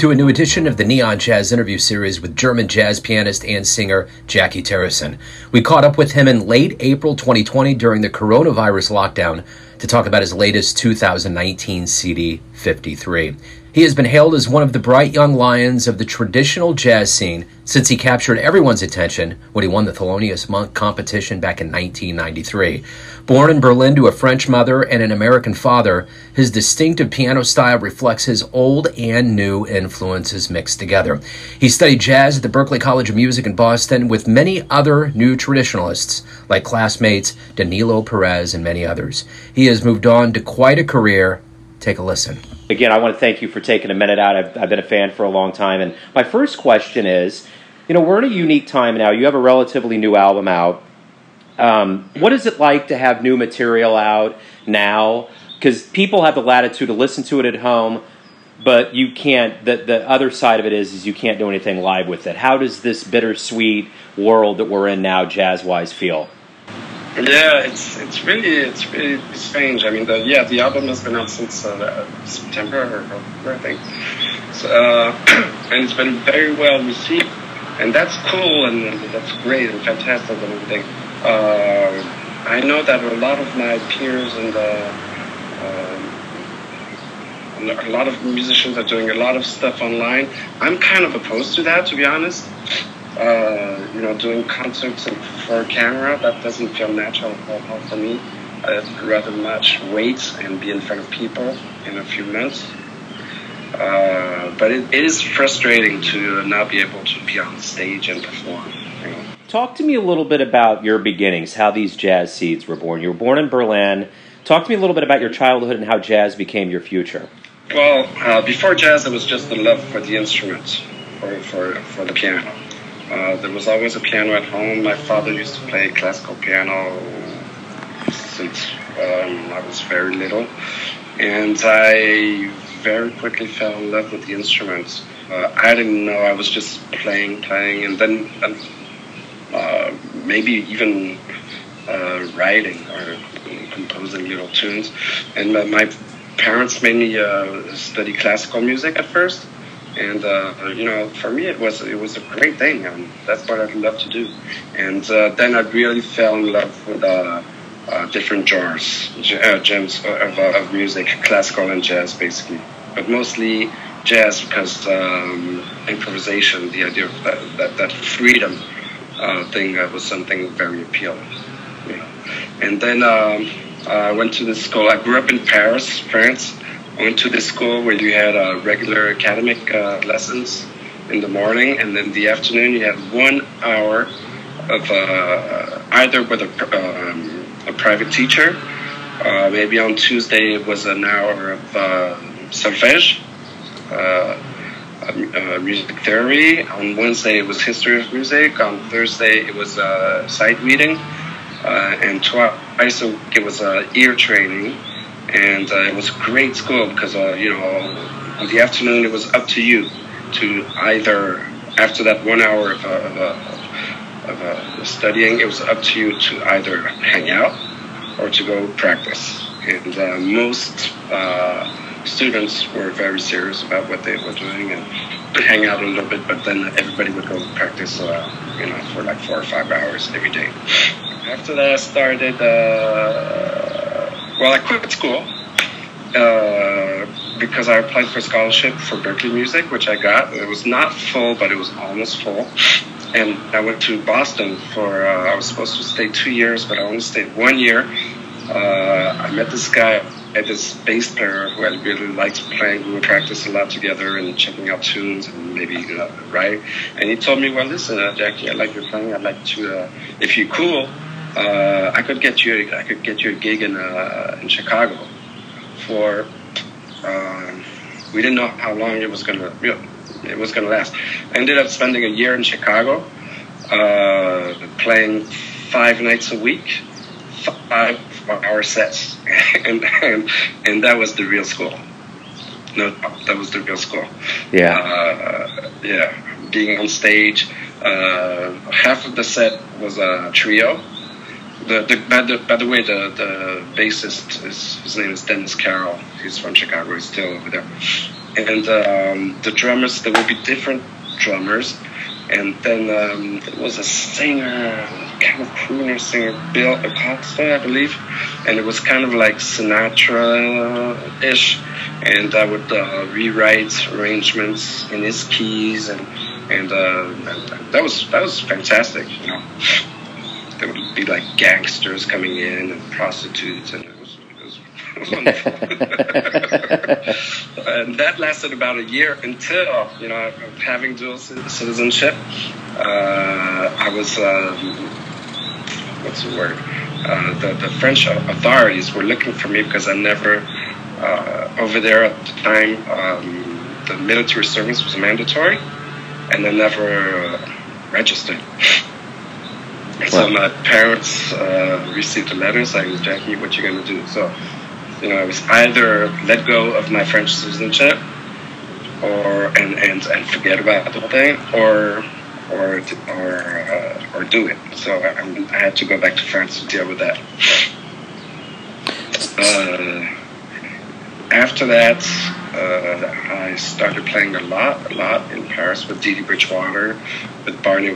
To a new edition of the Neon Jazz interview series with German jazz pianist and singer Jacky Terrasson. We caught up with him in late April 2020 during the coronavirus lockdown to talk about his latest 2019 CD, 53. He has been hailed as one of the bright young lions of the traditional jazz scene since he captured everyone's attention when he won the Thelonious Monk competition back in 1993. Born in Berlin to a French mother and an American father, his distinctive piano style reflects his old and new influences mixed together. He studied jazz at the Berklee College of Music in Boston with many other new traditionalists like classmates Danilo Perez and many others. He has moved on to quite a career. Take a listen. Again, I want to thank you for taking a minute out. I've, I've been a fan for a long time. And my first question is you know, we're in a unique time now. You have a relatively new album out. Um, what is it like to have new material out now? Because people have the latitude to listen to it at home, but you can't. The, the other side of it is, is you can't do anything live with it. How does this bittersweet world that we're in now, jazz wise, feel? Yeah, it's it's really it's really strange. I mean, the, yeah, the album has been out since uh, September or October, I think, so, uh, and it's been very well received, and that's cool and that's great and fantastic and everything. Uh, I know that a lot of my peers and um, a lot of musicians are doing a lot of stuff online. I'm kind of opposed to that, to be honest uh, you know, doing concerts for camera, that doesn't feel natural for me. I'd rather much wait and be in front of people in a few months. Uh, but it, it is frustrating to not be able to be on stage and perform. You know? Talk to me a little bit about your beginnings, how these jazz seeds were born. You were born in Berlin. Talk to me a little bit about your childhood and how jazz became your future. Well, uh, before jazz, it was just the love for the instrument, for, for, for the piano. Uh, there was always a piano at home. My father used to play classical piano since um, I was very little, and I very quickly fell in love with the instrument. Uh, I didn't know I was just playing, playing, and then uh, maybe even uh, writing or composing little tunes. And my parents made me uh, study classical music at first and uh, you know, for me, it was it was a great thing, and that's what I'd love to do. And uh, then I really fell in love with uh, uh different genres, uh, gems of, uh, of, music, classical and jazz, basically, but mostly jazz because um, improvisation, the idea of that that, that freedom thing, was something very appealing. And then um, I went to this school. I grew up in Paris, France went to the school where you had uh, regular academic uh, lessons in the morning, and then the afternoon you had one hour of uh, either with a, um, a private teacher. Uh, maybe on Tuesday it was an hour of uh, solfège, uh, music theory. On Wednesday it was history of music. On Thursday it was a sight reading, and twice it was ear training and uh, it was a great school because uh, you know in the afternoon it was up to you to either after that one hour of, uh, of, uh, of uh, studying it was up to you to either hang out or to go practice. And uh, most students were very serious about what they were doing and would hang out a little bit but then everybody would go practice you know for like four or five hours every day. After that i started well, I quit school uh, because I applied for a scholarship for Berklee Music, which I got. It was not full, but it was almost full. And I went to Boston for, uh, I was supposed to stay two years, but I only stayed one year. Uh, I met this guy at this bass player who I really liked playing. We would practice a lot together and checking out tunes and maybe uh, write. And he told me, well, listen, uh, Jacky, I like your playing. I'd like to, uh, if you're cool, uh, I could get you I could get you a gig in uh, in Chicago for uh, we didn't know how long it was gonna you know, it was gonna last. I ended up spending a year in Chicago, uh, playing five nights a week, five hour sets, and, and and that was the real school. No, that was the real school. Yeah, uh, yeah. Being on stage, uh, half of the set was a trio the, the, by, the, by the way, the, the bassist, is, his name is Dennis Carroll. He's from Chicago. He's still over there. and um, the drummers there will be different drummers, and then um, there was a singer, kind of crooner singer, Bill Acosta, I believe, and it was kind of like Sinatra-ish, and I would uh, rewrite arrangements in his keys, and and, uh, that was that was fantastic, you know. There would be like gangsters coming in and prostitutes, and it was it was, it was wonderful. and that lasted about a year until you know having dual citizenship. Uh, I was um, what's the word? Uh, the the French authorities were looking for me because I never uh, over there at the time um, the military service was mandatory, and I never uh, registered. So my parents uh, received a letter saying, "Jacky, what you gonna do?" So, you know, I was either let go of my French citizenship, or and and, and forget about the whole thing, or or or uh, or do it. So I, I had to go back to France to deal with that. Uh, after that, uh, I started playing a lot, a lot in Paris with Dee Dee Bridgewater, with Barney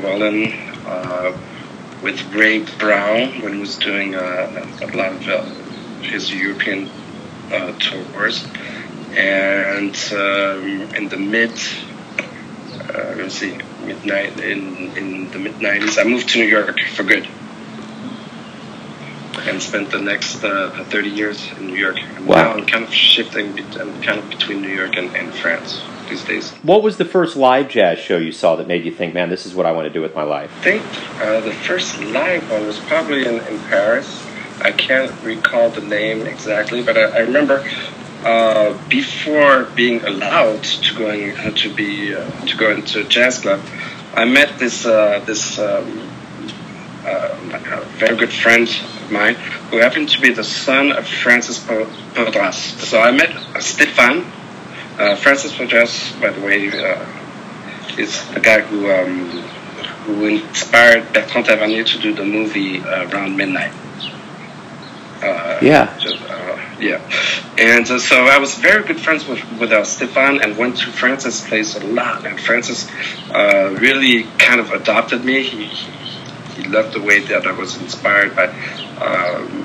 uh, with Ray Brown when he was doing uh, a lot of uh, his European uh, tours. And um, in the mid, uh, let's see, midnight in in the mid '90s, I moved to New York for good, and spent the next uh, 30 years in New York. And Wow. now I'm kind of shifting, I'm kind of between New York and, and France these days. What was the first live jazz show you saw that made you think, man, this is what I want to do with my life? I think uh, the first live one was probably in, in Paris. I can't recall the name exactly, but I, I remember uh, before being allowed to going uh, to be uh, to go into a jazz club, I met this uh, this um, uh, very good friend of mine who happened to be the son of Francis Po- Paudras. So I met Stéphane. Uh, Francis Paudras, by the way, uh, is the guy who um, who inspired Bertrand Tavernier to do the movie uh, Around Midnight. Uh, Yeah. just, uh, yeah. And uh, so I was very good friends with, with uh, Stefan and went to Francis' place a lot. And Francis uh, really kind of adopted me. He, he, he loved the way that I was inspired by, um,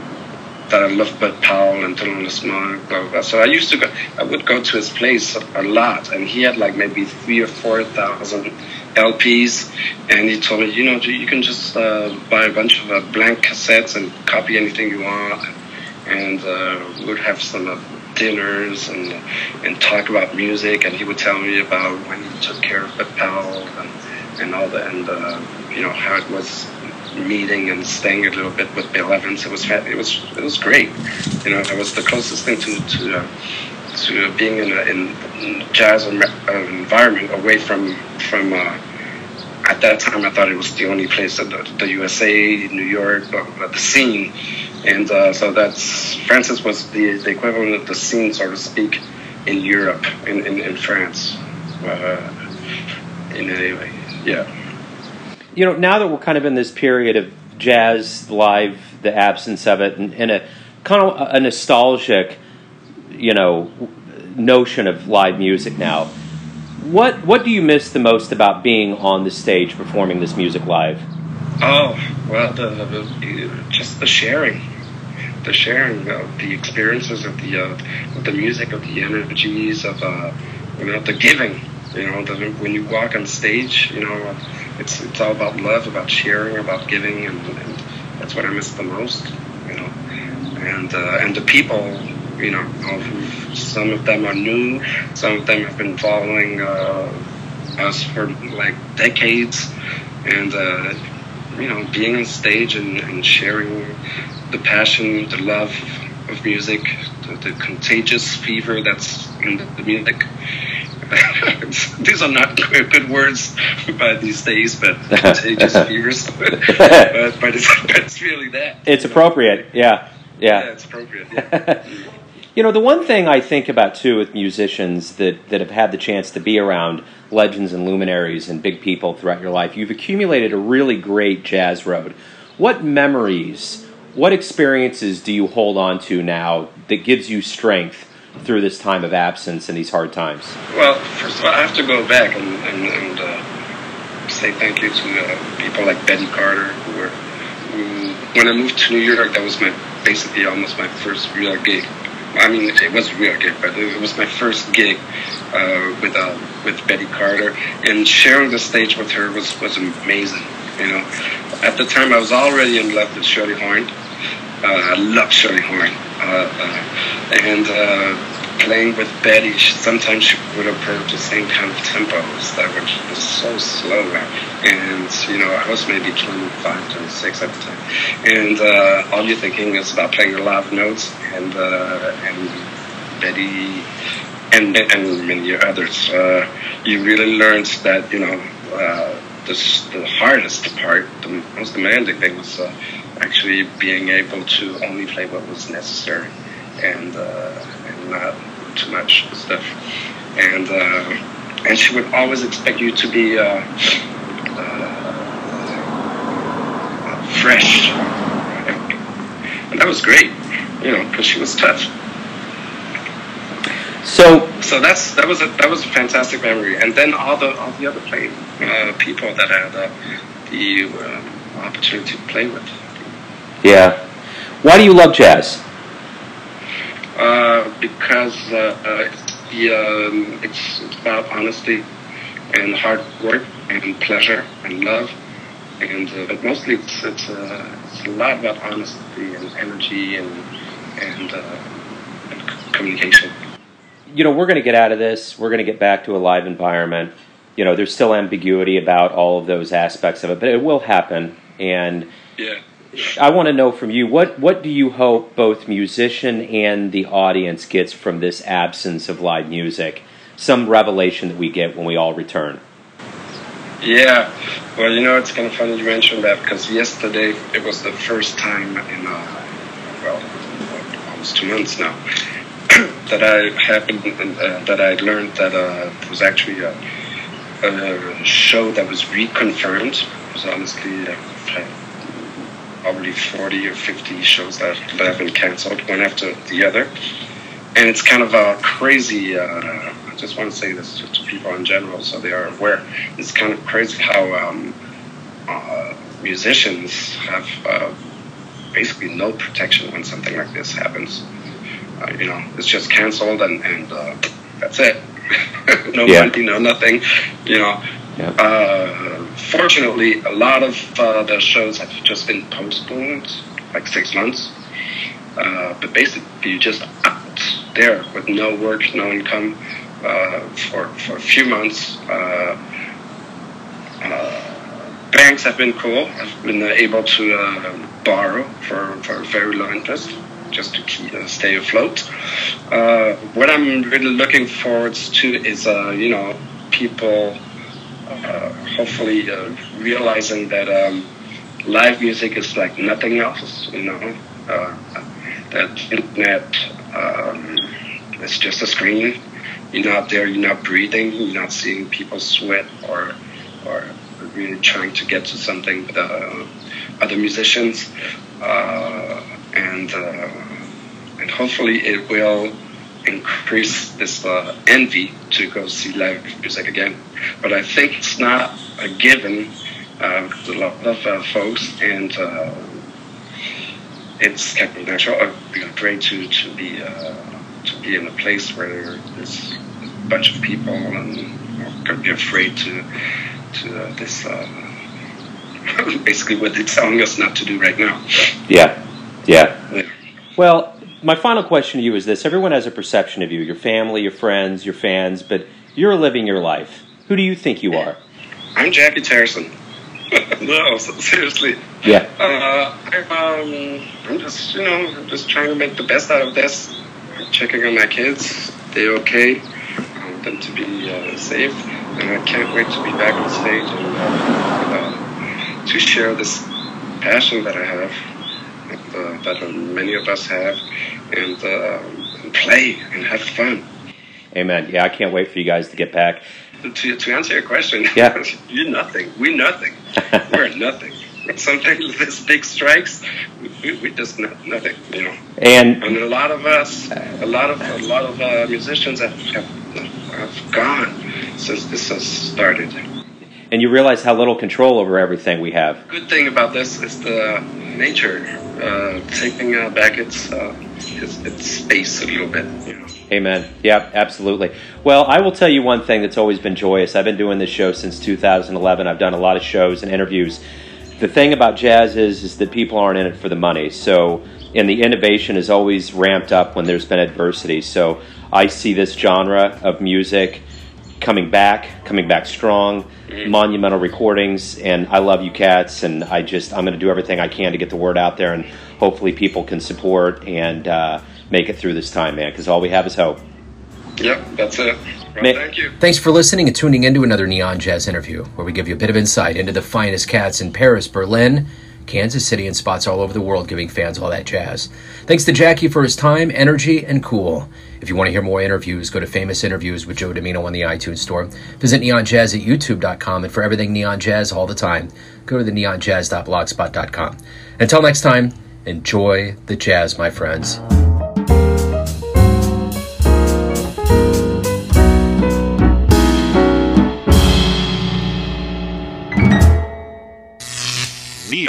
that I loved Bud Powell and Thelonious Monk, blah, blah, blah. So I used to go, I would go to his place a lot. And he had like maybe three or 4,000 LPs. And he told me, you know, you can just uh, buy a bunch of uh, blank cassettes and copy anything you want and uh, we would have some uh, dinners and and talk about music. And he would tell me about when he took care of Bud Powell and and all that, and uh, you know how it was meeting and staying a little bit with Bill Evans. It was it was it was great. You know, it was the closest thing to to. Uh, to being in a in, in jazz uh, environment away from from uh, at that time I thought it was the only place that the, the USA, New York, uh, the scene, and uh, so that's Francis was the, the equivalent of the scene, so to speak, in Europe, in in, in France. Uh, in any way, yeah. You know, now that we're kind of in this period of jazz live, the absence of it, and, and a kind of a nostalgic, you know, notion of live music now. What what do you miss the most about being on the stage performing this music live? Oh well, the, the just the sharing, the sharing of the experiences of the uh, of the music, of the energies, of uh, you know the giving. You know, the, when you walk on stage, you know, it's it's all about love, about sharing, about giving, and, and that's what I miss the most. You know, and uh, and the people, you know, some of them are new, some of them have been following uh, us for like decades, and. Uh, you know, being on stage and, and sharing the passion, the love of music, the, the contagious fever that's in the, the music. these are not good, words by these days, but contagious fevers. but, but, it's, but it's really that. It's appropriate, yeah, Yeah, yeah. it's appropriate. Yeah. You know, the one thing I think about too with musicians that, that have had the chance to be around legends and luminaries and big people throughout your life, you've accumulated a really great jazz road. What memories, what experiences do you hold on to now that gives you strength through this time of absence and these hard times? Well, first of all, I have to go back and, and, and uh, say thank you to uh, people like Betty Carter, who were, who, when I moved to New York, that was my basically almost my first real gig. I mean, it was a real gig, but it was my first gig uh, with uh, with Betty Carter, and sharing the stage with her was was amazing. You know, at the time I was already in love with Shirley Horn. Uh, I love Shirley Horn, uh, and playing with Betty, she, sometimes she would approach the same kind of tempos that were so slow. And, you know, I was maybe 25, 26 at the time. And uh, all you're thinking is about playing lot of notes. And, uh, and Betty and, and many others, uh, you really learned that, you know, uh, the, the hardest part, the most demanding thing was uh, actually being able to only play what was necessary and, uh, and not too much stuff. And uh, and she would always expect you to be uh, uh, fresh, and that was great, you know, because she was tough. So, So that's that was a that was a fantastic memory. And then all the all the other play uh, people that I had uh, the opportunity to play with. yeah. Why do you love jazz? Uh, because uh, uh, the, um, it's, it's about honesty and hard work and pleasure and love, and uh, but mostly it's it's, uh, it's a lot about honesty and energy and and, uh, and communication. You know, we're going to get out of this. We're going to get back to a live environment. You know, there's still ambiguity about all of those aspects of it, but it will happen. And Yeah. I want to know from you what what do you hope both musician and the audience gets from this absence of live music? Some revelation that we get when we all return. Yeah, well, you know, it's kind of funny you mentioned that because yesterday it was the first time in, uh, well, almost two months now, that I happened, uh, that I learned that uh, it was actually a, a show that was reconfirmed. It was honestly uh, probably 40 or 50 shows that, that have been canceled, one after the other. And it's kind of a crazy, uh, I just want to say this to, to people in general so they are aware. It's kind of crazy how um, uh, musicians have uh, basically no protection when something like this happens. Uh, you know, it's just canceled and, and uh, that's it. no Yeah. money, no nothing. You know, Yeah. Fortunately, a lot of uh, the shows have just been postponed, like six months. Uh, but basically, you're just out there with no work, no income uh, for for a few months. Uh, uh, banks have been cool. I've been uh, able to borrow for, for very low interest just to keep, uh, stay afloat. Uh, what I'm really looking forward to is, uh, you know, people hopefully uh, realizing that um, live music is like nothing else, you know, uh, that internet um, is just a screen. You're not there, you're not breathing, you're not seeing people sweat or, or really trying to get to something with uh, other musicians. Uh, and, uh, and hopefully it will increase this uh, envy to go see live music again. But I think it's not a given uh, to a lot of uh, folks, and uh, it's kind of natural. I'd be great to to be uh, to be in a place where there's a bunch of people and you know, could be afraid to to uh, this. Uh, basically, what they're telling us not to do right now. Yeah. Yeah. Yeah. Well, my final question to you is this: Everyone has a perception of you, your family, your friends, your fans, but you're living your life. Who do you think you are? I'm Jacky Terrasson. no, seriously. Yeah. Uh, I'm, um, I'm just, you know, I'm just trying to make the best out of this. Checking on my kids. they're okay. I want them to be uh, safe. And I can't wait to be back on stage and uh, uh, to share this passion that I have, that uh, many of us have, and, uh, and play and have fun. Amen. Yeah, I can't wait for you guys to get back. To, to answer your question, Yeah. you're nothing. We're nothing. We're nothing. Sometimes this big strikes, we, we just nothing, you know. And and a lot of us, a lot of a lot of uh, musicians have, have have gone since this has started. And you realize how little control over everything we have. Good thing about this is the nature uh, taking uh, back its, uh, its, its space a little bit. You know. Amen. Yeah, absolutely. Well, I will tell you one thing that's always been joyous. I've been doing this show since 2011. I've done a lot of shows and interviews. The thing about jazz is, is that people aren't in it for the money. So, and the innovation is always ramped up when there's been adversity. So, I see this genre of music coming back, coming back strong, mm-hmm. monumental recordings, and I love you cats, and I just I'm going to do everything I can to get the word out there, and hopefully people can support and uh, make it through this time, man. Because all we have is hope. Yep, that's it. Well, thank you. Thanks for listening and tuning into another Neon Jazz interview, where we give you a bit of insight into the finest cats in Paris, Berlin, Kansas City, and spots all over the world, giving fans all that jazz. Thanks to Jacky for his time, energy, and cool. If you want to hear more interviews, go to Famous Interviews with Joe Dimino on the iTunes Store. Visit neonjazz at youtube.com, and for everything Neon Jazz all the time, go to the neonjazz.blogspot.com. Until next time, enjoy the jazz, my friends.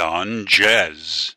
Neon Jazz.